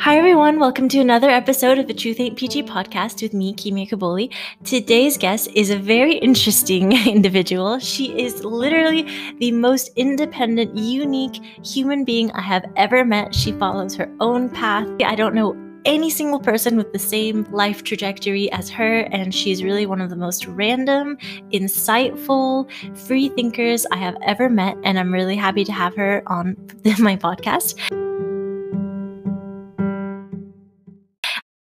Hi, everyone. Welcome to another episode of the Truth Ain't Peachy podcast with me, Kimia Kaboli. Today's guest is a very interesting individual. She is literally the most independent, unique human being I have ever met. She follows her own path. I don't know any single person with the same life trajectory as her, and she's really one of the most random, insightful, free thinkers I have ever met. And I'm really happy to have her on my podcast.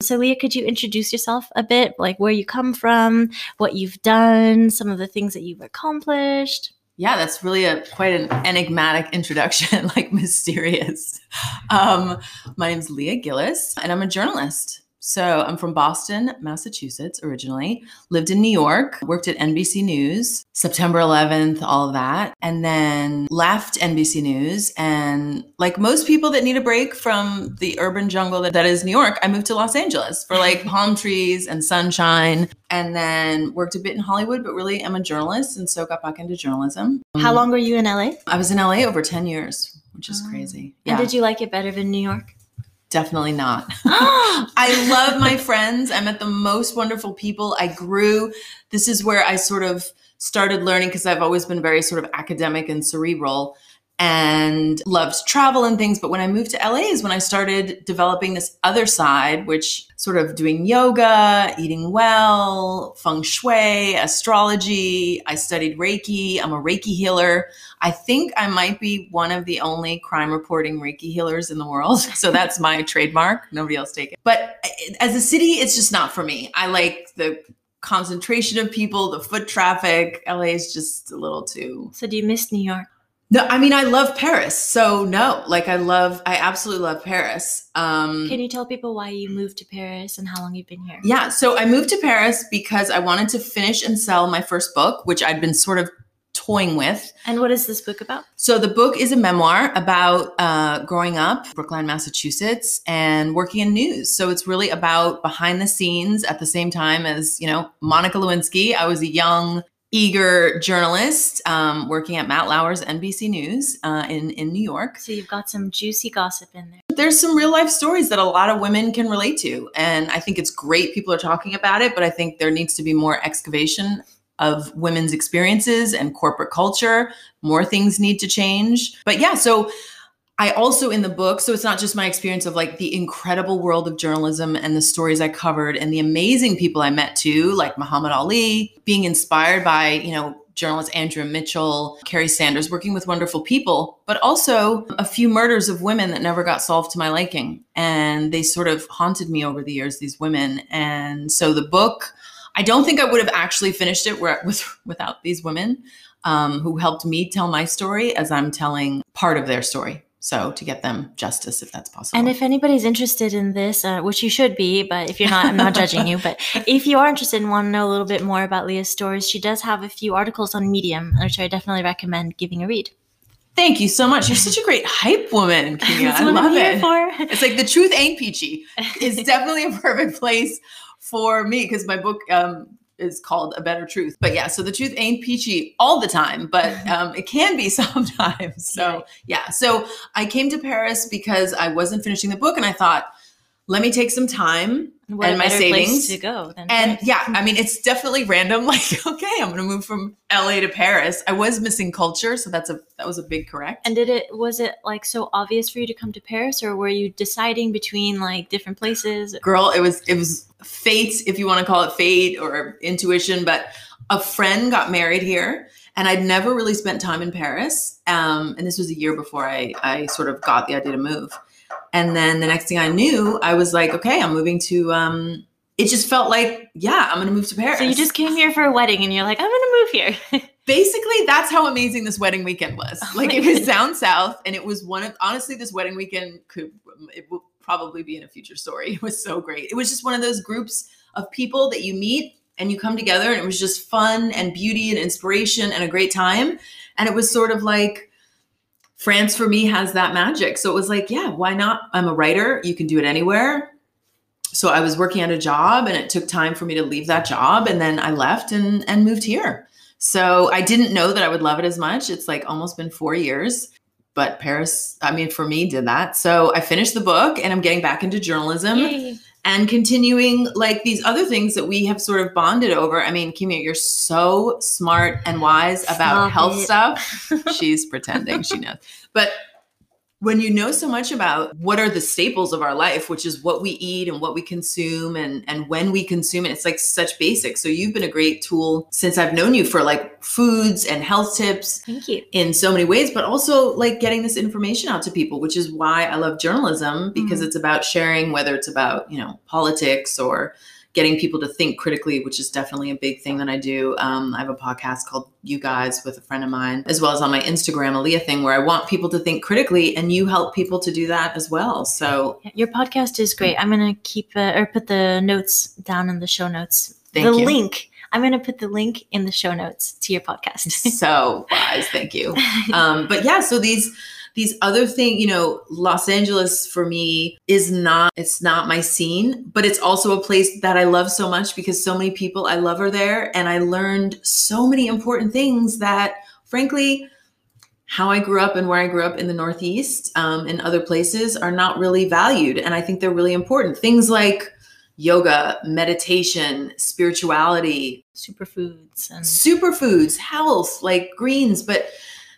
So, Leah, could you introduce yourself a bit, like where you come from, what you've done, some of the things that you've accomplished? Yeah, that's really a quite an enigmatic introduction, like mysterious. Um, my name's Leah Gillis, and I'm a journalist. So I'm from Boston, Massachusetts originally, lived in New York, worked at NBC News, September 11th, all of that, and then left NBC News. And like most people that need a break from the urban jungle that, that is New York, I moved to Los Angeles for like palm trees and sunshine, and then worked a bit in Hollywood, but really am a journalist. And so got back into journalism. How long were you in LA? I was in LA over 10 years, which is crazy. Yeah. And did you like it better than New York? Definitely not. I love my friends. I met the most wonderful people. I grew. This is where I sort of started learning because I've always been very sort of academic and cerebral and loved travel and things. But when I moved to LA is when I started developing this other side, which sort of doing yoga, eating well, feng shui, astrology. I studied Reiki. I'm a Reiki healer. I think I might be one of the only crime reporting Reiki healers in the world. So that's my trademark. Nobody else take it. But as a city, it's just not for me. I like the concentration of people, the foot traffic. LA is just a little too. So do you miss New York? No, I mean I love Paris. So no, like I love I absolutely love Paris. Um Can you tell people why you moved to Paris and how long you've been here? Yeah, so I moved to Paris because I wanted to finish and sell my first book, which I'd been sort of toying with. And what is this book about? So the book is a memoir about uh, growing up Brookline, Massachusetts, and working in news. So it's really about behind the scenes at the same time as you know Monica Lewinsky. I was a young eager journalist um, working at Matt Lauer's NBC News uh, in in New York. So you've got some juicy gossip in there. There's some real life stories that a lot of women can relate to, and I think it's great people are talking about it. But I think there needs to be more excavation of women's experiences and corporate culture. More things need to change. But yeah, so I also in the book, so it's not just my experience of like the incredible world of journalism and the stories I covered and the amazing people I met too, like Muhammad Ali, being inspired by, you know, journalist Andrea Mitchell, Kerry Sanders, working with wonderful people, but also a few murders of women that never got solved to my liking. And they sort of haunted me over the years, these women. And so the book, I don't think I would have actually finished it with, without these women um, who helped me tell my story as I'm telling part of their story. So to get them justice, if that's possible. And if anybody's interested in this, uh, which you should be, but if you're not, I'm not judging you. But if you are interested and want to know a little bit more about Leah's stories, she does have a few articles on Medium, which I definitely recommend giving a read. Thank you so much. You're such a great hype woman, Kimia. I love it. For. It's like the truth ain't peachy. It's definitely a perfect place for me because my book um, is called a better truth. But yeah, so the truth ain't peachy all the time, but um, it can be sometimes. So yeah, so I came to Paris because I wasn't finishing the book, and I thought, let me take some time what and my savings to go. and Paris. yeah, I mean, it's definitely random. Like, okay, I'm going to move from LA to Paris. I was missing culture, so that's a that was a big correct. And did it was it like so obvious for you to come to Paris, or were you deciding between like different places? Girl, it was it was fate, if you want to call it fate or intuition, but a friend got married here and I'd never really spent time in Paris. Um, and this was a year before I, I sort of got the idea to move. And then the next thing I knew, I was like, okay, I'm moving to, um, it just felt like, yeah, I'm going to move to Paris. So you just came here for a wedding and you're like, I'm going to move here. Basically, that's how amazing this wedding weekend was. Oh like it was down south and it was one of, honestly, this wedding weekend could, it will probably be in a future story. It was so great. It was just one of those groups of people that you meet and you come together and it was just fun and beauty and inspiration and a great time. And it was sort of like, France for me has that magic. So it was like, yeah, why not? I'm a writer. You can do it anywhere. So I was working at a job and it took time for me to leave that job. And then I left and, and moved here. So I didn't know that I would love it as much. It's like almost been four years. but Paris, I mean, for me, did that. So I finished the book and I'm getting back into journalism Yay. And continuing like these other things that we have sort of bonded over. I mean, Kimia, you're so smart and wise about Stop health it. stuff. She's pretending she knows. But when you know so much about what are the staples of our life, which is what we eat and what we consume and and when we consume it, it's like such basics. So you've been a great tool since I've known you for like foods and health tips Thank you. in so many ways, but also like getting this information out to people, which is why I love journalism because Mhm. it's about sharing, whether it's about, you know, politics or getting people to think critically, which is definitely a big thing that I do. Um, I have a podcast called You Guys with a friend of mine, as well as on my Instagram, Aaliyah thing, where I want people to think critically and you help people to do that as well. So Your podcast is great. I'm gonna keep uh, or put the notes down in the show notes. Thank the you. link. I'm gonna put the link in the show notes to your podcast. so wise. Thank you. um, but yeah, so these these other things, you know, Los Angeles for me is not it's not my scene, but it's also a place that I love so much because so many people I love are there, and I learned so many important things that, frankly. How I grew up and where I grew up in the Northeast um, and other places are not really valued. And I think they're really important. Things like yoga, meditation, spirituality, Superfoods and superfoods, health, like greens, but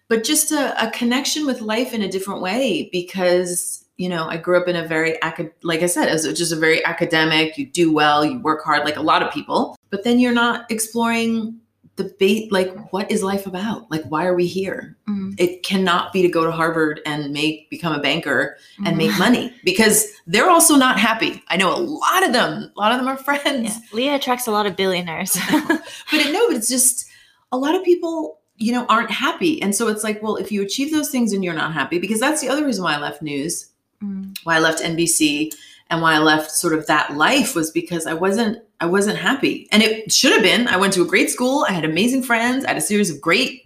but just a, a connection with life in a different way because you know I grew up in a very like I said, as just a very academic. You do well, you work hard, like a lot of people, but then you're not exploring the bait. Like, what is life about? Like, why are we here? Mm, It cannot be to go to Harvard and make become a banker and make mm. money because they're also not happy. I know a lot of them. A lot of them are friends Yeah, Leah attracts a lot of billionaires. but it, no, but it's just a lot of people, you know, aren't happy. And so it's like, well, if you achieve those things and you're not happy, because that's the other reason why I left news, Mm, why I left NBC, and why I left sort of that life was because I wasn't I wasn't happy. And it should have been. I went to a great school, I had amazing friends, I had a series of great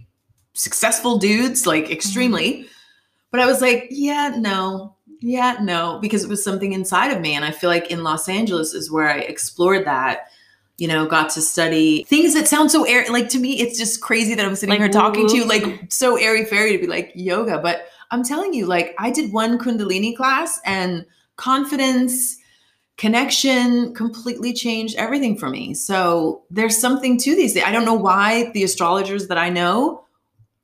successful dudes, like extremely. But I was like, yeah, no. Yeah, no, because it was something inside of me and I feel like in Los Angeles is where I explored that you know, got to study things that sound so airy. Like to me, it's just crazy that I'm sitting Like here talking to you, like so airy fairy to be like yoga. But I'm telling you, like I did one Kundalini class and confidence, connection completely changed everything for me. So there's something to these. I don't know why the astrologers that I know,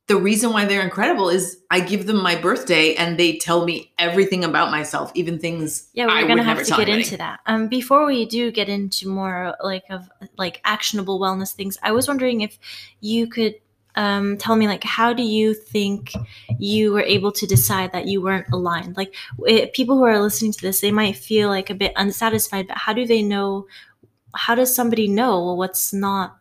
the reason why they're incredible is I give them my birthday and they tell me everything about myself, even things yeah, we're would gonna have to get anybody. into that. Um, before we do get into more like of like actionable wellness things, I was wondering if you could um, tell me like how do you think you were able to decide that you weren't aligned? Like it, people who are listening to this, they might feel like a bit unsatisfied, but how do they know? How does somebody know what's not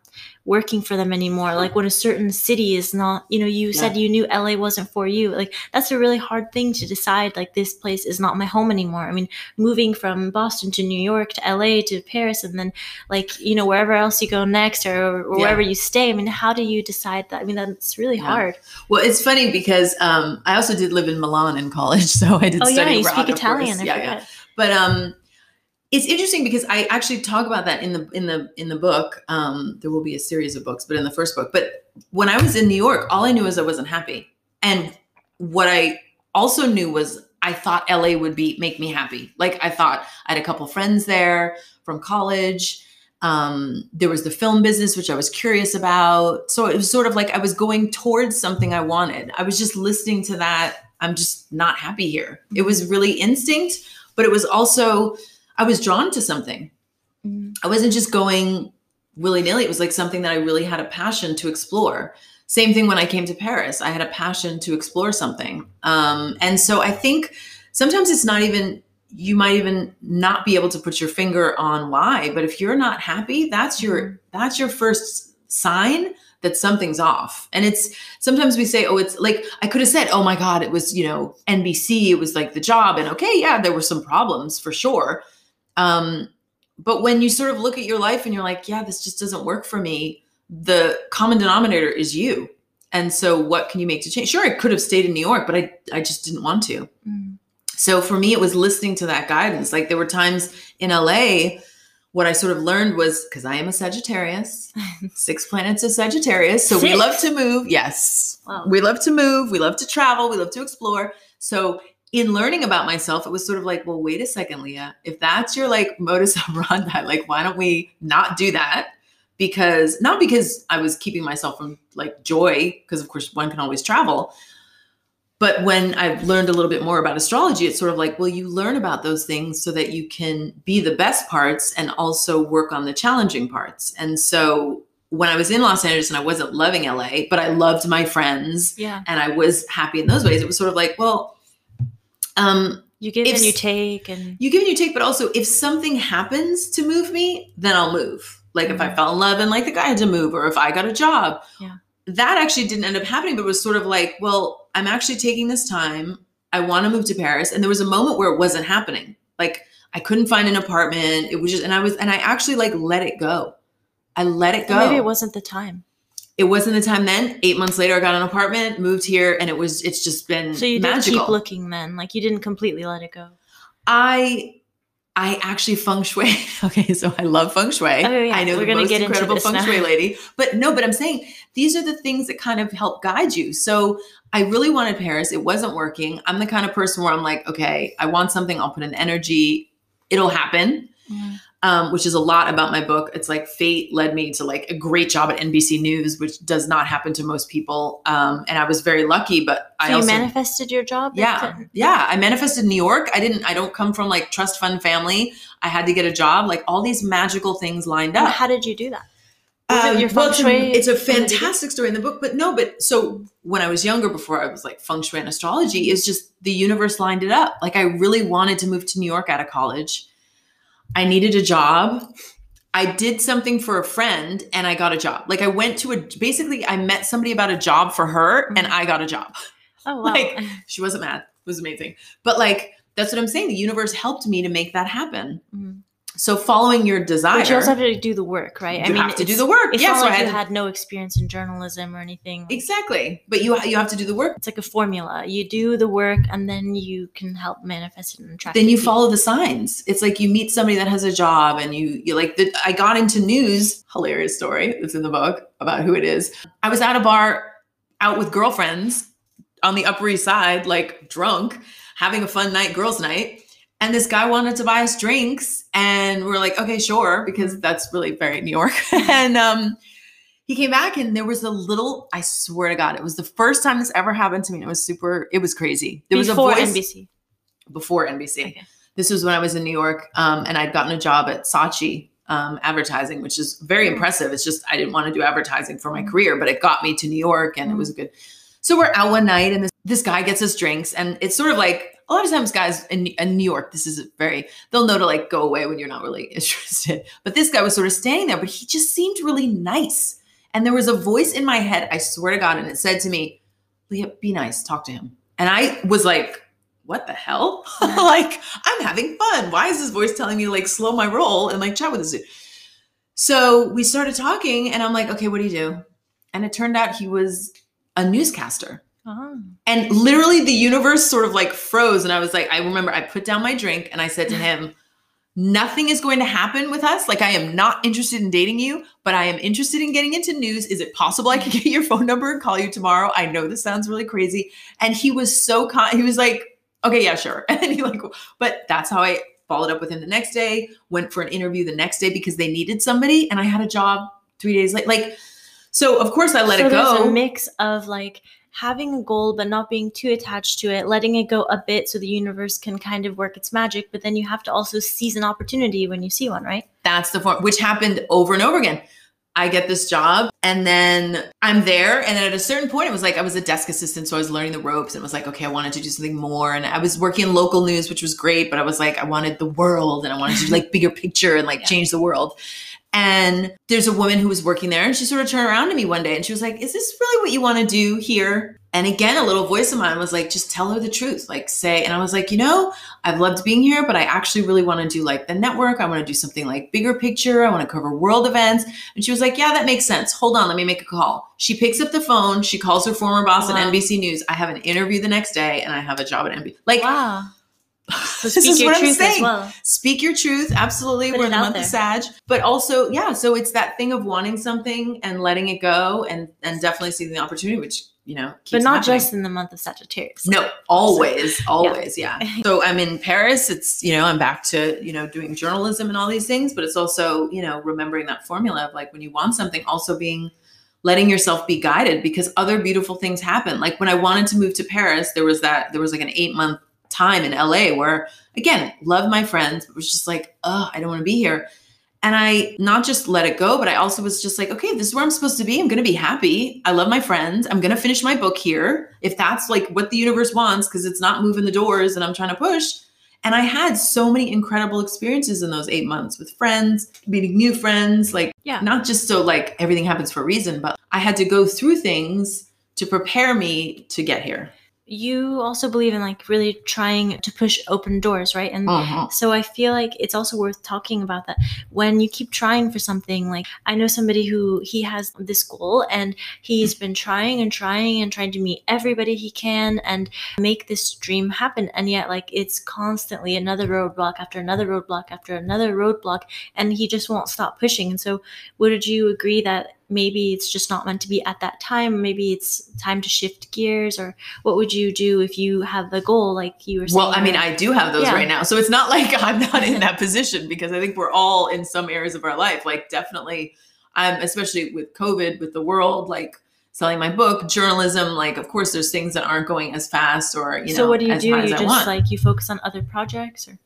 working for them anymore? Like when a certain city is not, you know, you said you knew LA wasn't for you. Like that's a really hard thing to decide. Like this place is not my home anymore. I mean, moving from Boston to New York to LA to Paris and then like, you know, wherever else you go next or, or Yeah. wherever you stay. I mean, how do you decide that? I mean, that's really Yeah. hard. Well, it's funny because um, I also did live in Milan in college, so I did Oh yeah, you abroad, speak. Italian. Yeah, yeah. But um, it's interesting because I actually talk about that in the in the in the book. Um, there will be a series of books, but in the first book. But when I was in New York, all I knew is I wasn't happy, and what I also knew was I thought LA would be make me happy. Like I thought I had a couple friends there from college. Um, there was the film business, which I was curious about. So it was sort of like I was going towards something I wanted. I was just listening to that. I'm just not happy here. It was really instinct, but it was also, I was drawn to something. Mm. I wasn't just going willy nilly. It was like something that I really had a passion to explore. Same thing when I came to Paris. I had a passion to explore something. Um, and so I think sometimes it's not even, you might even not be able to put your finger on why, but if you're not happy, that's your, that's your first sign that something's off. And it's sometimes we say, oh, it's like, I could have said, oh my God, it was, you know, NBC, it was like the job. And okay, yeah, there were some problems for sure. Um, but when you sort of look at your life and you're like, yeah, this just doesn't work for me, the common denominator is you. And so what can you make to change? Sure, I could have stayed in New York, but I, I just didn't want to. Mm. So for me, it was listening to that guidance. Like there were times in LA what I sort of learned was because I am a Sagittarius, six planets of Sagittarius. So we love to move. Yes. Wow. We love to move. We love to travel. We love to explore. So in learning about myself, it was sort of like, well, wait a second, Leah. If that's your like modus operandi, like, why don't we not do that? Because not because I was keeping myself from like joy, because of course one can always travel. But when I've learned a little bit more about astrology, it's sort of like, well, you learn about those things so that you can be the best parts and also work on the challenging parts. And so when I was in Los Angeles and I wasn't loving LA, but I loved my friends Yeah. and I was happy in those ways, it was sort of like, well, um, You give If and you take and you give and you take, but also if something happens to move me, then I'll move. Like if I Mhm. fell in love and like the guy had to move, or if I got a job. Yeah. That actually didn't end up happening, but was sort of like, well, I'm actually taking this time. I want to move to Paris. And there was a moment where it wasn't happening. Like I couldn't find an apartment. It was just, and I was, and I actually like let it go. I let it go. Maybe it wasn't the time. It wasn't the time then. Eight months later, I got an apartment, moved here, and it was, it's just been So you did magical. keep looking then. Like you didn't completely let it go. I I actually feng shui. Okay, so I love feng shui. Oh, yeah. I know We're the most incredible feng now. shui lady. But no, but I'm saying these are the things that kind of help guide you. So I really wanted Paris. It wasn't working. I'm the kind of person where I'm like, okay, I want something. I'll put in energy. It'll happen. Mm. Um, which is a lot about my book. It's like fate led me to like a great job at NBC News, which does not happen to most people. Um, and I was very lucky, but So I you also manifested your job? yeah. Yeah. I manifested New York. I didn't, I don't come from like trust fund family. I had to get a job. Like all these magical things lined And up. How did you do that? It Um, your well, feng it's a- shui it's a from the beginning? fantastic story in the book, but no, but so when I was younger, before I was like feng shui and astrology, is just the universe lined it up. Like I really wanted to move to New York out of college. I needed a job. I did something for a friend and I got a job. Like I went to a basically I met somebody about a job for her and I got a job. Oh wow. Like, She wasn't mad. It was amazing. But like that's what I'm saying. The universe helped me to make that happen. Mhm. So following your desire, But you also have to do the work, right? I mean, you have to do the work. It's Yeah, so like I had you had no experience in journalism or anything. Exactly. But you you have to do the work. It's like a formula. You do the work, and then you can help manifest it and attract. Then you to follow the signs. It's like you meet somebody that has a job and you you like the, I got into news, hilarious story that's in the book about who it is. I was at a bar out with girlfriends on the Upper East Side, like drunk, having a fun night, girls' night. And this guy wanted to buy us drinks. And we're like, okay, sure, because that's really very New York. and um he came back and there was a little, I swear to God, it was the first time this ever happened to me. and It was super, it was crazy. There was Before a voice NBC. before NBC. Okay. This was when I was in New York, um, and I'd gotten a job at Saatchi um, Advertising, which is very Mm. impressive. It's just I didn't want to do advertising for my Mm. career, but it got me to New York, and it Mm. was good. So we're out one night, and this this guy gets us drinks, and it's sort of like a lot of times guys in, in New York, this is very they'll know to like go away when you're not really interested. But this guy was sort of standing there, but he just seemed really nice. And there was a voice in my head, I swear to God, and it said to me, Leah, be nice, talk to him. And I was like, what the hell? like, I'm having fun. Why is this voice telling me to like slow my roll and like chat with this dude? So we started talking, and I'm like, okay, what do you do? And it turned out he was a newscaster. Oh. And literally the universe sort of like froze. And I was like, I remember I put down my drink and I said to him, Nothing is going to happen with us. Like, I am not interested in dating you, but I am interested in getting into news. Is it possible I could get your phone number and call you tomorrow? I know this sounds really crazy. And he was so kind. He was like, okay, yeah, sure. And he like, but that's how I followed up with him the next day, went for an interview the next day because they needed somebody. And I had a job three days later. Like, so of course I let so it go. a mix of like having a goal but not being too attached to it, letting it go a bit so the universe can kind of work its magic. But then you have to also seize an opportunity when you see one, right? That's the form, which happened over and over again. I get this job and then I'm there. And then at a certain point, it was like I was a desk assistant. So I was learning the ropes and it was like, okay, I wanted to do something more. And I was working in local news, which was great. But I was like, I wanted the world and I wanted to do like bigger picture and like Yeah. change the world. And there's a woman who was working there and she sort of turned around to me one day and she was like, Is this really what you want to do here? And again, a little voice of mine was like, Just tell her the truth. Like, say, and I was like, You know, I've loved being here, but I actually really want to do like the network. I want to do something like bigger picture. I want to cover world events. And she was like, Yeah, that makes sense. Hold on, let me make a call. She picks up the phone. She calls her former boss Wow. at NBC News. I have an interview the next day and I have a job at NBC. Like, Wow. So This is what I'm saying. well. speak your truth absolutely Put we're in the month of sag but also yeah so it's that thing of wanting something and letting it go and and definitely seeing the opportunity which you know keeps But not happening. just in the month of Sagittarius. no always always yeah. so i'm in paris it's you know i'm back to you know doing journalism and all these things but it's also you know remembering that formula of like when you want something also being letting yourself be guided because other beautiful things happen like when i wanted to move to paris there was that there was like an eight month time in la where again love my friends but was just like oh i don't want to be here. And i not just let it go but i also was just like okay this is where i'm supposed to be. I'm going to be happy. I love my friends. I'm going to finish my book here. If that's like what the universe wants because it's not moving the doors and i'm trying to push. And i had so many incredible experiences in those eight months with friends meeting new friends like Yeah. not just so like everything happens for a reason but i had to go through things to prepare me to get here You also believe in like really trying to push open doors, right? And Uh-huh. So I feel like it's also worth talking about that. When you keep trying for something, like I know somebody who he has this goal and he's been trying and trying and trying to meet everybody he can and make this dream happen. And yet like it's constantly another roadblock after another roadblock after another roadblock and he just won't stop pushing. And so would you agree that maybe it's just not meant to be at that time? Maybe it's time to shift gears or what would you do if you have the goal like you were saying? Well, I mean, I do have those Yeah. right now. So it's not like I'm not in that position because I think we're all in some areas of our life. Like, definitely, I'm, especially with COVID, with the world, like selling my book, journalism, like, of course, there's things that aren't going as fast or, you know, so what do you do? You just like you focus on other projects or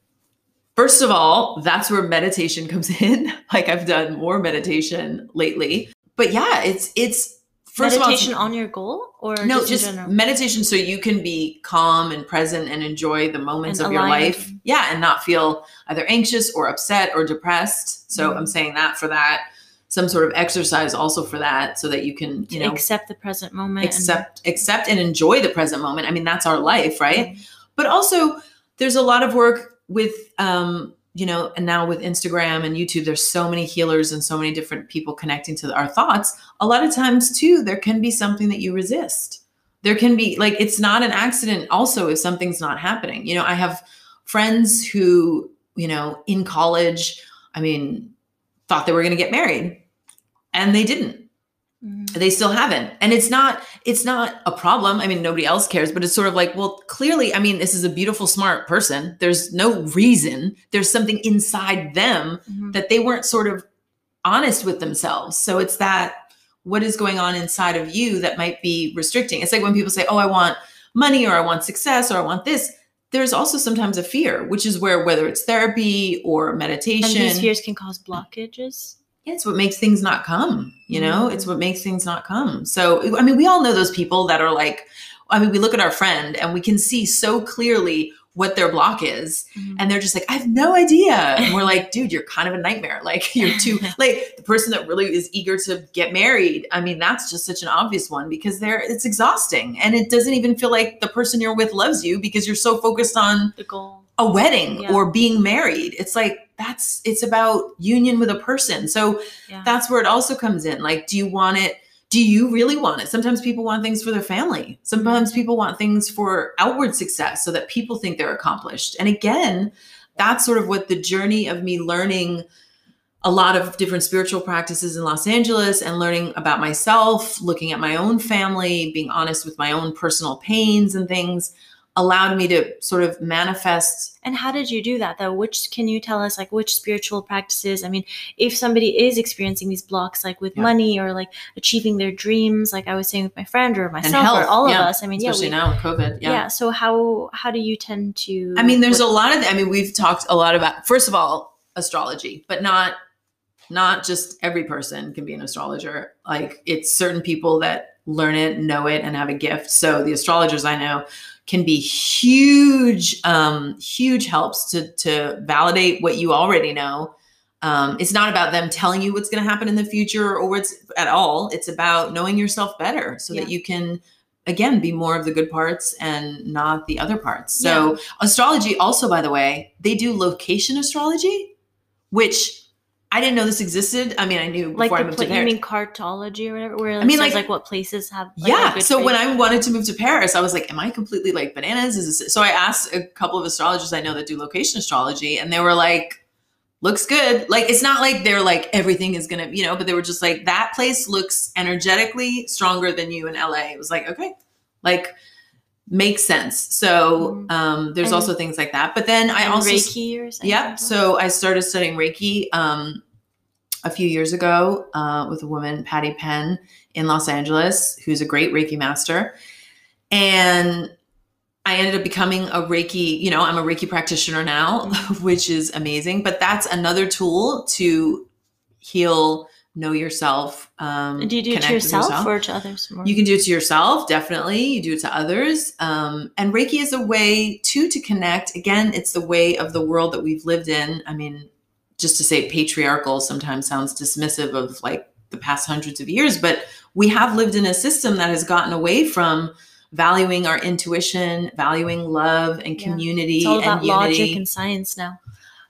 First of all, that's where meditation comes in. like, I've done more meditation lately. But yeah, it's, it's, First meditation of all, on your goal or no, just, just meditation so you can be calm and present and enjoy the moments And of your life. Yeah, and not feel either anxious or upset or depressed. So Mhm. I'm saying that for that. Some sort of exercise also for that so that you can, you to know, accept the present moment and- accept accept and enjoy the present moment. I mean, that's our life, right? Mm. But also there's a lot of work with um you know, and now with Instagram and YouTube, there's so many healers and so many different people connecting to our thoughts. A lot of times, too, there can be something that you resist. There can be, like, it's not an accident, also, if something's not happening. You know, I have friends who, you know, in college, I mean, thought they were going to get married and they didn't Mhm. they still haven't. And it's not it's not a problem. I mean nobody else cares but it's sort of like well clearly i mean this is a beautiful smart person. There's no reason. There's something inside them Mhm. that they weren't sort of honest with themselves. So it's that what is going on inside of you that might be restricting? It's like when people say oh i want money or i want success or i want this there's also sometimes a fear which is where whether it's therapy or and meditation. these fears can cause blockages it's what makes things not come, you know? Mhm. It's what makes things not come. So, I mean, we all know those people that are like, I mean, we look at our friend and we can see so clearly what their block is. Mhm. And they're just like, I have no idea. And we're like, dude, you're kind of a nightmare. Like, you're too, like, the person that really is eager to get married. I mean, that's just such an obvious one because they're, it's exhausting. And it doesn't even feel like the person you're with loves you because you're so focused on the goal a wedding Yeah. or being married. It's like that's it's about union with a person. So yeah that's where it also comes in. Like, do you want it? Do you really want it? Sometimes people want things for their family. Sometimes people want things for outward success so that people think they're accomplished. And again, that's sort of what the journey of me learning a lot of different spiritual practices in Los Angeles and learning about myself, looking at my own family, being honest with my own personal pains and things allowed me to sort of manifest and how did you do that though which can you tell us like which spiritual practices i mean if somebody is experiencing these blocks like with Yeah. money or like achieving their dreams like i was saying with my friend or myself health. or all yeah, of us i mean yeah especially we, now with COVID. yeah. so how how do you tend to I mean, there's a lot of. I mean, we've talked a lot about. First of all, astrology, but not not just every person can be an astrologer. Like it's certain people that learn it, know it, and have a gift. So the astrologers I know can be huge, um, huge helps to to validate what you already know. Um, it's not about them telling you what's going to happen in the future or what's at all. It's about knowing yourself better so that you can again be more of the good parts and not the other parts. So astrology also by the way, they do location astrology, which I didn't know this existed. I mean, I knew like before I moved to you Paris. mean cartology or whatever? Where I mean, like- like what places have? Like, yeah. So when you? I wanted to move to Paris, I was like, "Am I completely like bananas?" Is this? So I asked a couple of astrologers I know that do location astrology, and they were like, "Looks good." Like it's not like they're like everything is gonna, you know, but they were just like, "That place looks energetically stronger than you in LA." It was like, okay, like makes sense. So Mhm. um, there's And- also things like that. But then I also Reiki or something. Yep. So I started studying Reiki um, a few years ago uh, with a woman, Patty Penn, in Los Angeles, who's a great Reiki master. And I ended up becoming a Reiki, you know, I'm a Reiki practitioner now, which is amazing. But that's another tool to heal, know yourself. Um, do you do it to with yourself, or to others more? you can do it to yourself, definitely. You do it to others. Um, and Reiki is a way too to connect. Again, it's the way of the world that we've lived in. I mean, just to say patriarchal sometimes sounds dismissive of like the past hundreds of years, but we have lived in a system that has gotten away from valuing our intuition, valuing love and Yeah. community it's all and unity logic and science now.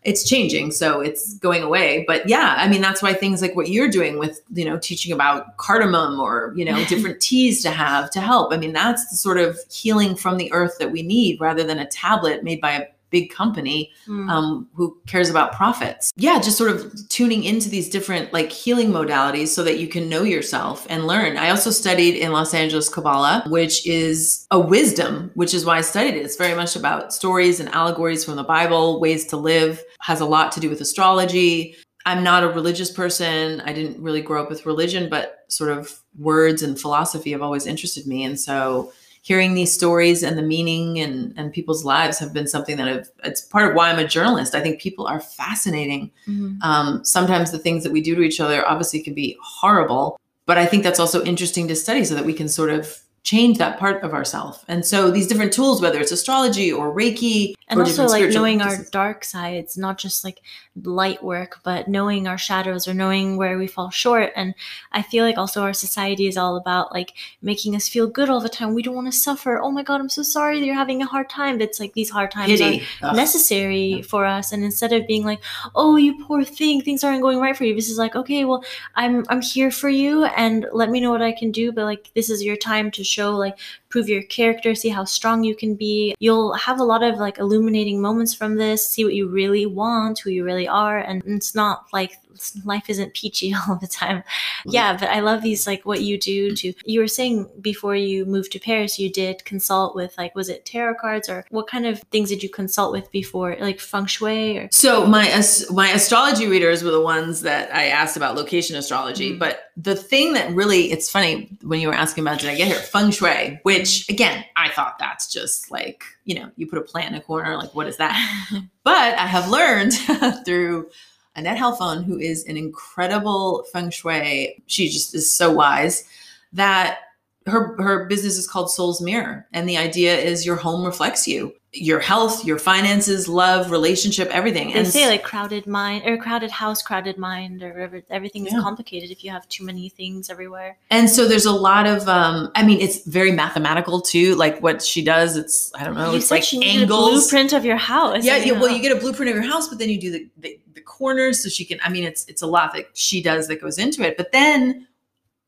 It's changing so it's going away. But yeah i mean that's why things like what you're doing with you know teaching about cardamom or you know different teas to have to help. I mean that's the sort of healing from the earth that we need rather than a tablet made by a big company Mm. um, who cares about profits. Yeah just sort of tuning into these different like healing modalities so that you can know yourself and learn. I also studied in los angeles kabbalah which is a wisdom which is why i studied it. It's very much about stories and allegories from the bible ways to live has a lot to do with astrology. I'm not a religious person. I didn't really grow up with religion but sort of words and philosophy have always interested me. And so hearing these stories and the meaning and, and people's lives have been something that I've, it's part of why I'm a journalist. I think people are fascinating. Mhm. Um, sometimes the things that we do to each other obviously can be horrible, but I think that's also interesting to study so that we can sort of change that part of ourselves. And so these different tools, whether it's astrology or Reiki, and or also like knowing our dark sides not just like light work but knowing our shadows or knowing where we fall short and i feel like also our society is all about like making us feel good all the time we don't want to suffer oh my god i'm so sorry that you're having a hard time but it's like these hard times are. Ugh. necessary Yeah. for us and instead of being like oh you poor thing things aren't going right for you this is like okay well i'm i'm here for you and let me know what i can do but like this is your time to show like prove your character see how strong you can be. You'll have a lot of like illuminating moments from this see what you really want who you really are and it's not like life isn't peachy all the time yeah but i love these like what you do to you were saying before you moved to paris you did consult with like was it tarot cards or what kind of things did you consult with before like feng shui or So my my astrology readers were the ones that I asked about location astrology. Mm. But the thing that really it's funny when you were asking about did I get here feng shui, which again I thought that's just like you know you put a plant in a corner like what is that? But I have learned through Annette Helfon, who is an incredible feng shui. She just is so wise that her her business is called Soul's Mirror, and the idea is your home reflects you, your health, your finances, love, relationship, everything. they and say like crowded mind or crowded house crowded mind or whatever everything is Yeah. complicated if you have too many things everywhere And so there's a lot of, um, I mean, it's very mathematical too. Like what she does, it's I don't know, you it's like she needed a angles. blueprint of your house yeah, you, well, you get a blueprint of your house, but then you do the the corners so she can. I mean, it's it's a lot that she does that goes into it. But then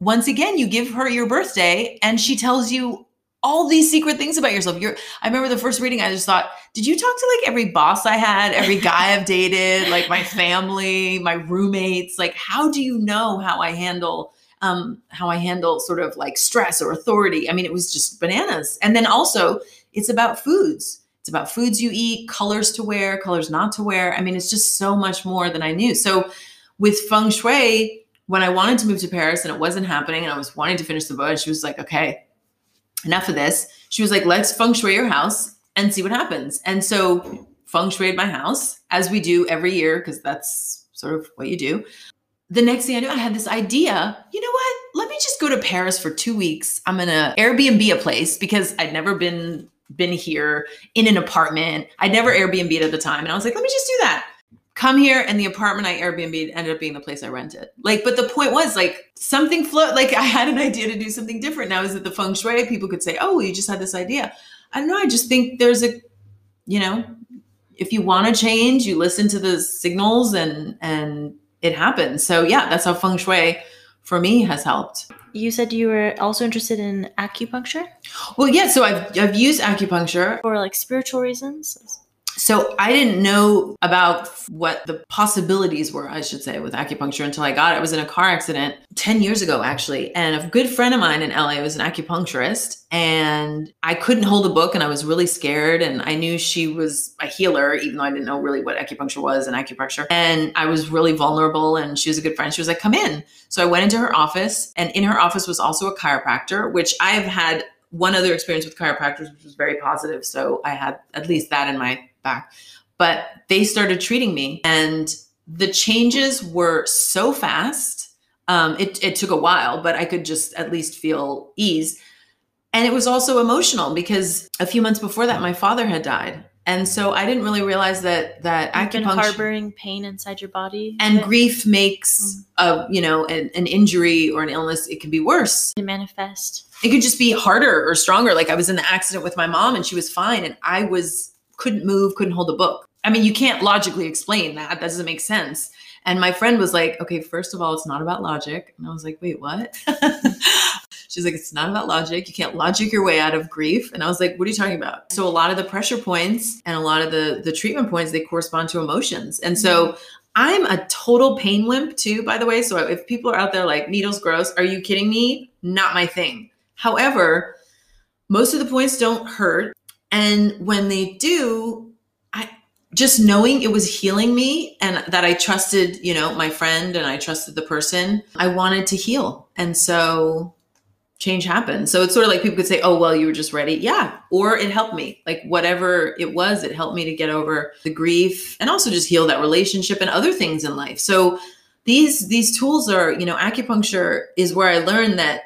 once again, you give her your birthday, and she tells you all these secret things about yourself. You're. I remember the first reading. I just thought, did you talk to like every boss I had, every guy I've dated, like my family, my roommates? Like, how do you know how I handle? Um, how I handle sort of like stress or authority. I mean, it was just bananas. And then also, it's about foods. It's about foods you eat, colors to wear, colors not to wear. I mean, it's just so much more than I knew. So with feng shui, when I wanted to move to Paris and it wasn't happening and I was wanting to finish the book, she was like, okay, enough of this. She was like, let's feng shui your house and see what happens. And so feng shuied my house as we do every year, because that's sort of what you do. The next thing I knew, I had this idea. You know what? Let me just go to Paris for two weeks. I'm gonna Airbnb a place because I'd never been been here in an apartment. I'd never Airbnb'd at the time. And I was like, let me just do that. Come here, and the apartment I Airbnb ended up being the place I rented. Like, but the point was like something float. Like I had an idea to do something different. Now is it the feng shui? People could say, oh, you just had this idea. I don't know. I just think there's a, you know, if you want to change, you listen to the signals and and it happens. So yeah, that's how feng shui for me has helped. You said you were also interested in acupuncture Well, yeah, so I've I've used acupuncture. for like spiritual reasons. So I didn't know about what the possibilities were, I should say, with acupuncture until I got it. I was in a car accident 10 years ago, actually. And a good friend of mine in LA was an acupuncturist. And I couldn't hold a book and I was really scared. And I knew she was a healer, even though I didn't know really what acupuncture was and acupuncture. And I was really vulnerable. And she was a good friend. She was like, come in. So I went into her office. And in her office was also a chiropractor, which I have had one other experience with chiropractors, which was very positive. So I had at least that in my back. But they started treating me, and the changes were so fast. Um, it, it took a while, but I could just at least feel ease. And it was also emotional because a few months before that, my father had died. And so I didn't really realize that that You've been acupuncture harboring pain inside your body and grief makes a you know an, an injury or an illness it can be worse manifest. it could just be harder or stronger. Like I was in the accident with my mom and she was fine and I was couldn't move, couldn't hold a book. I mean, you can't logically explain that. That doesn't make sense. And my friend was like, okay, first of all, it's not about logic. And I was like, wait, what? She's like, it's not about logic. You can't logic your way out of grief. And I was like, what are you talking about? So a lot of the pressure points and a lot of the the treatment points, they correspond to emotions. And so mm-hmm. I'm a total pain wimp too, by the way. So if people are out there like needles gross, are you kidding me? Not my thing. However, most of the points don't hurt. And when they do, I just knowing it was healing me and that I trusted, you know, my friend and I trusted the person, I wanted to heal. And so change happened. So it's sort of like people could say, oh, well, you were just ready. Yeah. Or it helped me. Like whatever it was, it helped me to get over the grief and also just heal that relationship and other things in life. So these these tools are, you know, acupuncture is where I learned that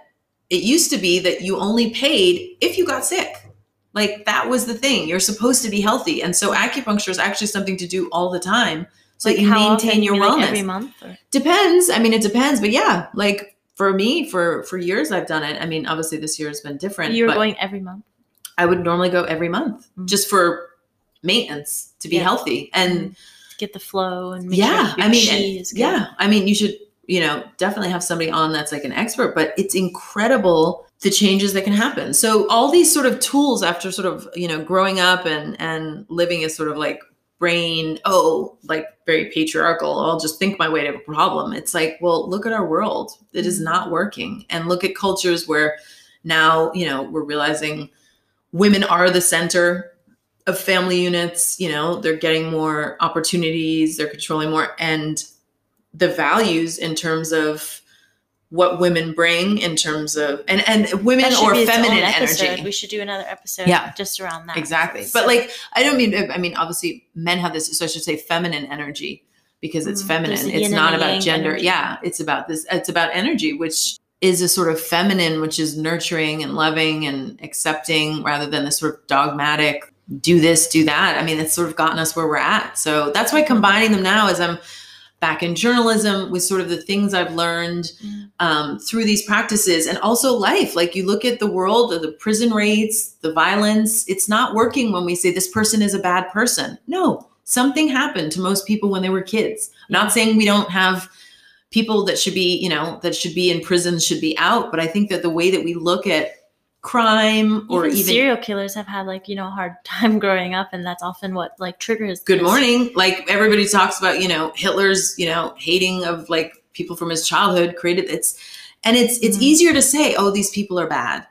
it used to be that you only paid if you got sick. Like that was the thing. You're supposed to be healthy. And so acupuncture is actually something to do all the time so Like that you maintain your You wellness. like every month. Or? Depends. I mean, it depends, but yeah, like for me, for for years I've done it. I mean, obviously this year has been different. You were but going every month. I would normally go every month Mhm. just for maintenance to be Yeah. healthy. And get the flow and make yeah, sure I mean, and- is good. yeah, I mean, you should, you know, definitely have somebody on that's like an expert. But it's incredible the changes that can happen. So all these sort of tools after sort of you know growing up and and living as sort of like brain oh like very patriarchal i'll just think my way to a problem. It's like well look at our world. It is mm-hmm. not working. And look at cultures where now you know we're realizing women are the center of family units you know they're getting more opportunities they're controlling more and the values in terms of what women bring in terms of and and women or be its own feminine energy. We should do another episode Yeah. just around that. exactly. So- but like i don't mean i mean obviously men have this so i should say feminine energy because it's Mm, feminine. it's not about gender. energy. yeah it's about this it's about energy which is a sort of feminine which is nurturing and loving and accepting rather than the sort of dogmatic do this do that. I mean it's sort of gotten us where we're at. So that's why combining them now is i'm back in journalism with sort of the things i've learned Mm. um, through these practices and also life. Like you look at the world, the prison rates, the violence, it's not working when we say this person is a bad person. No, something happened to most people when they were kids. I'm not saying we don't have people that should be, you know, that should be in prison should be out, but I think that the way that we look at crime or even, even, serial killers have had like you know a hard time growing up, and that's often what like triggers. good this. morning, like everybody talks about, you know, Hitler's, you know, hating of like people from his childhood created it's and it's it's Mhm. easier to say, oh, these people are bad.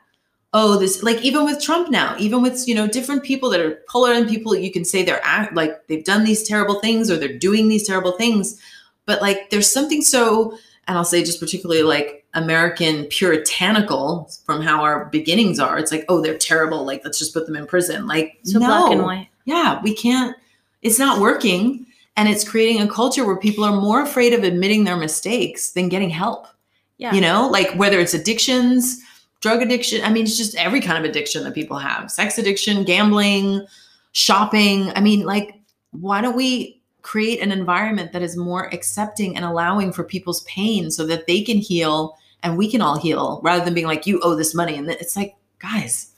Oh, this like even with Trump now, even with you know different people that are polar and people you can say they're act like they've done these terrible things or they're doing these terrible things, but like there's something so and I'll say just particularly like American puritanical from how our beginnings are. It's like, oh, they're terrible. Like, let's just put them in prison. Like, So no black and white. yeah, we can't, it's not working. And it's creating a culture where people are more afraid of admitting their mistakes than getting help. Yeah. You know, like whether it's addictions, drug addiction, I mean, it's just every kind of addiction that people have sex addiction, gambling, shopping. I mean, like, why don't we create an environment that is more accepting and allowing for people's pain so that they can heal and we can all heal rather than being like, you owe this money. And it's like, guys,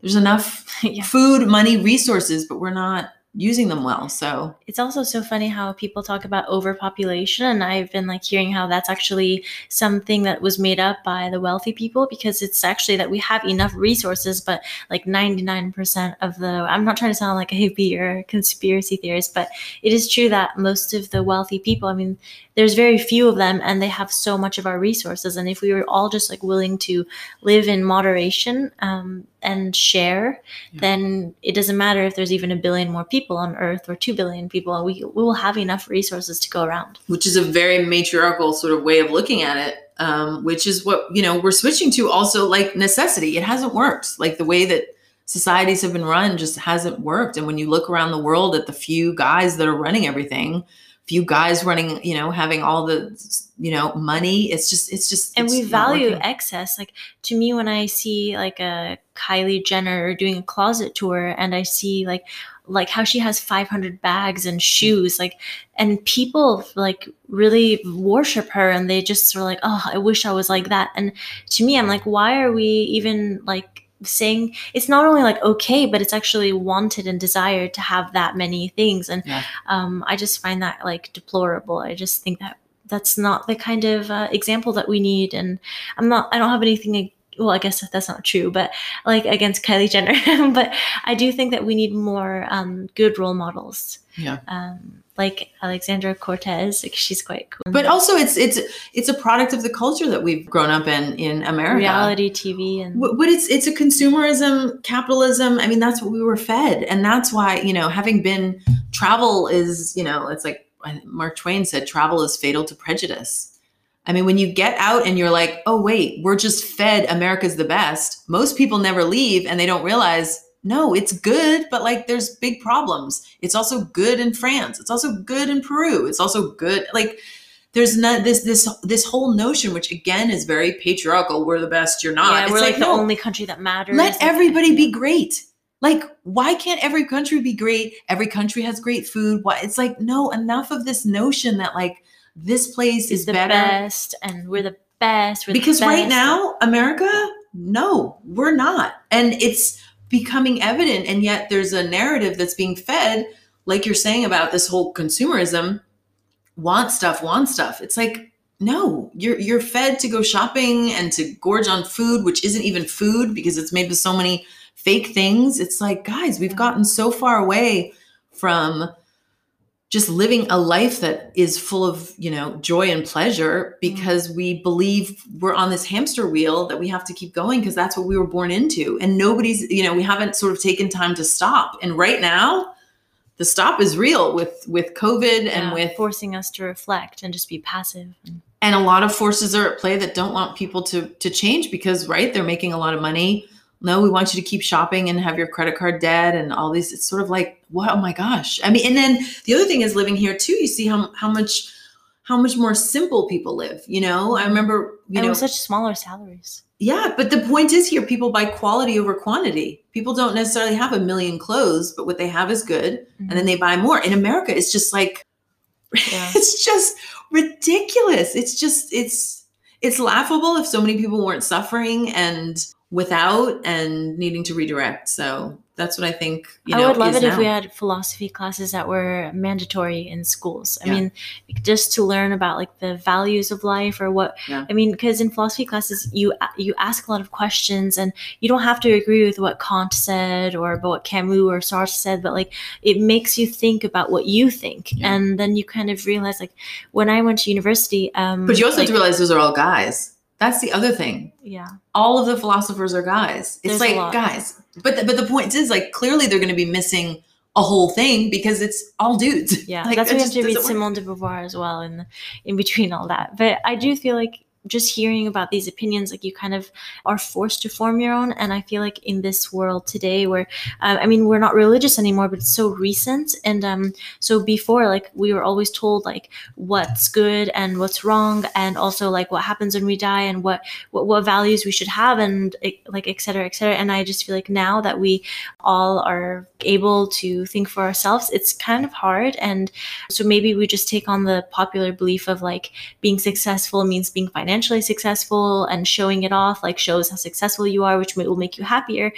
there's enough yeah. food, money, resources, but we're not using them well. So it's also so funny how people talk about overpopulation and I've been like hearing how that's actually something that was made up by the wealthy people because it's actually that we have enough resources but like 99% of the I'm not trying to sound like a hippie or conspiracy theorist but it is true that most of the wealthy people I mean there's very few of them and they have so much of our resources and if we were all just like willing to live in moderation um, and share yeah. then it doesn't matter if there's even a billion more people on earth or 2 billion people we, we will have enough resources to go around. Which is a very matriarchal sort of way of looking at it um, which is what you know we're switching to also like necessity. It hasn't worked. Like the way that societies have been run just hasn't worked. And when you look around the world at the few guys that are running everything few guys running, you know, having all the, you know, money. It's just, it's just, and it's we value excess. Like to me, when I see like a Kylie Jenner doing a closet tour and I see like, like how she has 500 bags and shoes like and people like really worship her and they just are like oh i wish i was like that and to me i'm like why are we even like saying it's not only like okay but it's actually wanted and desired to have that many things. And yeah. um, i just find that like deplorable. I just think that that's not the kind of uh, example that we need. And i'm not i don't have anything well i guess that's not true but like against kylie jenner but i do think that we need more um, good role models yeah um, like Alexandra Cortez. Like she's quite cool. But also, it's it's it's a product of the culture that we've grown up in in America. Reality TV and but it's it's a consumerism, capitalism. I mean, that's what we were fed, and that's why you know, having been travel is you know, it's like Mark Twain said, travel is fatal to prejudice. I mean, when you get out and you're like, oh wait, we're just fed America's the best. Most people never leave, and they don't realize no, it's good, but like there's big problems. It's also good in France. It's also good in Peru. It's also good like there's not this this this whole notion which again is very patriarchal we're the best you're not yeah, it's we're like, like the no, only country that matters let everybody be great like why can't every country be great every country has great food why it's like no enough of this notion that like this place is, is the better. best and we're the best we're because the best. right now america no we're not and it's becoming evident and yet there's a narrative that's being fed like you're saying about this whole consumerism want stuff want stuff it's like no you're you're fed to go shopping and to gorge on food which isn't even food because it's made with so many fake things it's like guys we've gotten so far away from just living a life that is full of you know joy and pleasure mm-hmm. because we believe we're on this hamster wheel that we have to keep going because that's what we were born into. And nobody's you know we haven't sort of taken time to stop. And right now the stop is real with with covid yeah, and with forcing us to reflect and just be passive and a lot of forces are at play that don't want people to to change because right they're making a lot of money. No, we want you to keep shopping and have your credit card debt and all these. It's sort of like, what? Oh my gosh. I mean, and then the other thing is living here too. You see how how much how much more simple people live. You know, I remember you and know such smaller salaries. Yeah, but the point is here, people buy quality over quantity. People don't necessarily have a million clothes, but what they have is good, mm-hmm. and then mm-hmm. they buy more. In America, it's just like yeah. it's just ridiculous. It's just it's it's laughable if so many people weren't suffering and without and needing to redirect. So that's what I think. You know, I would love it now. if we had philosophy classes that were mandatory in schools. I yeah. mean, just to learn about like the values of life or what. Yeah. I mean, because in philosophy classes, you you ask a lot of questions, and you don't have to agree with what Kant said or what Camus or Sartre said, but like it makes you think about what you think, yeah. and then you kind of realize like when I went to university. Um, but you also like, have to realize those are all guys. That's the other thing. Yeah. All of the philosophers are guys. It's There's like guys. But the, but the point is like clearly they're going to be missing a whole thing because it's all dudes. Yeah. like, that's why we have to read Simone de Beauvoir as well in in between all that. But I do feel like just hearing about these opinions, like you kind of are forced to form your own. And I feel like in this world today, where uh, I mean, we're not religious anymore, but it's so recent. And um, so before, like we were always told like what's good and what's wrong, and also like what happens when we die and what what, what values we should have, and like et cetera, et cetera. And I just feel like now that we all are able to think for ourselves, it's kind of hard. And so maybe we just take on the popular belief of like being successful means being financially successful and showing it off like shows how successful you are, which will make you happier.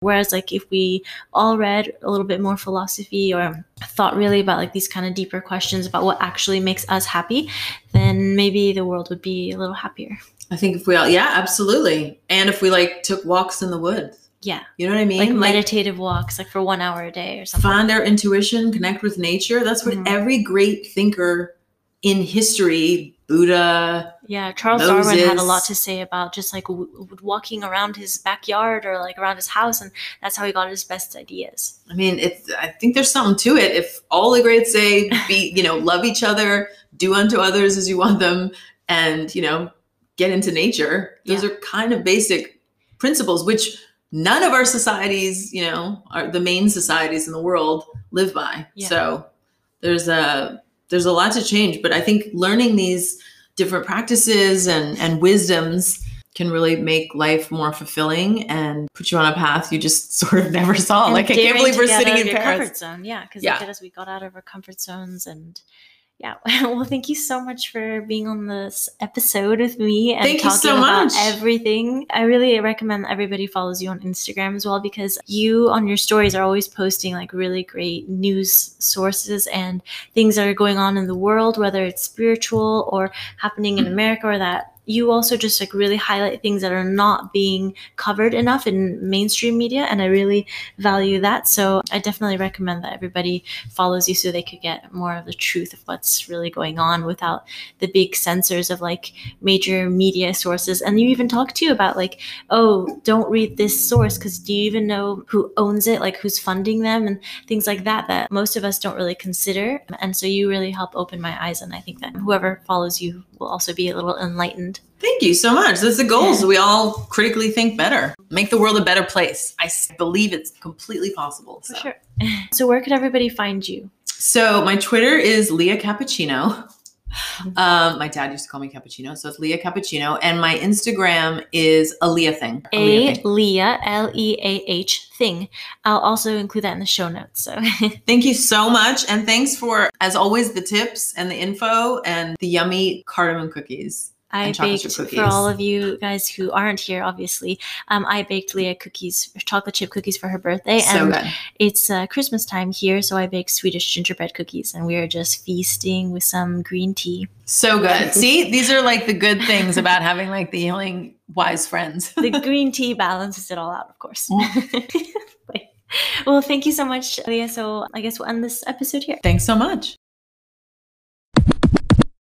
Whereas, like, if we all read a little bit more philosophy or thought really about like these kind of deeper questions about what actually makes us happy, then maybe the world would be a little happier. I think if we all, yeah, absolutely. And if we like took walks in the woods, Yeah. you know what I mean? Like meditative walks, like for one hour a day or something. find our intuition, connect with nature. That's what Mhm. every great thinker in history, Buddha, Yeah, Charles Darwin had a lot to say about just like w- w- walking around his backyard or like around his house, and that's how he got his best ideas. I mean, it's. I think there's something to it. If all the greats say, be, you know, love each other, do unto others as you want them, and you know, get into nature. Those Yeah. are kind of basic principles, which none of our societies, you know, are the main societies in the world live by. Yeah. So there's a there's a lot to change, but I think learning these different practices and and wisdoms can really make life more fulfilling and put you on a path you just sort of never saw. And like I can't believe we're sitting in Paris. comfort zone. Yeah, because Yeah. at we got out of our comfort zones, and yeah. well, thank you so much for being on this episode with me and Thank you talking so about much. everything. I really recommend that everybody follows you on Instagram as well because you on your stories are always posting like really great news sources and things that are going on in the world, whether it's spiritual or happening in mm-hmm. America or that you also just like really highlight things that are not being covered enough in mainstream media and i really value that. So i definitely recommend that everybody follows you so they could get more of the truth of what's really going on without the big censors of like major media sources. And you even talk too about like oh don't read this source because do you even know who owns it? Like who's funding them? And things like that that most of us don't really consider. And so you really help open my eyes and i think that whoever follows you will also be a little enlightened Thank you so much. That's the goal. So we all critically think better, make the world a better place. I believe it's completely possible. For So. sure. So where could everybody find you? So my Twitter is Leah Cappuccino. Um, my dad used to call me Cappuccino, so it's Leah Cappuccino, and my Instagram is A Leah Thing. A Leah L E A H thing. I'll also include that in the show notes. So Thank you so much, and thanks for, as always, the tips and the info and the yummy cardamom cookies. I baked for all of you guys who aren't here, obviously. Um, I baked Leah cookies, chocolate chip cookies for her birthday, so and good. it's uh, Christmas time here, so I baked Swedish gingerbread cookies, and we are just feasting with some green tea. So good. See, these are like the good things about having like the healing wise friends. The green tea balances it all out, of course. Mm. well, thank you so much, Leah. So I guess we'll end this episode here. Thanks so much.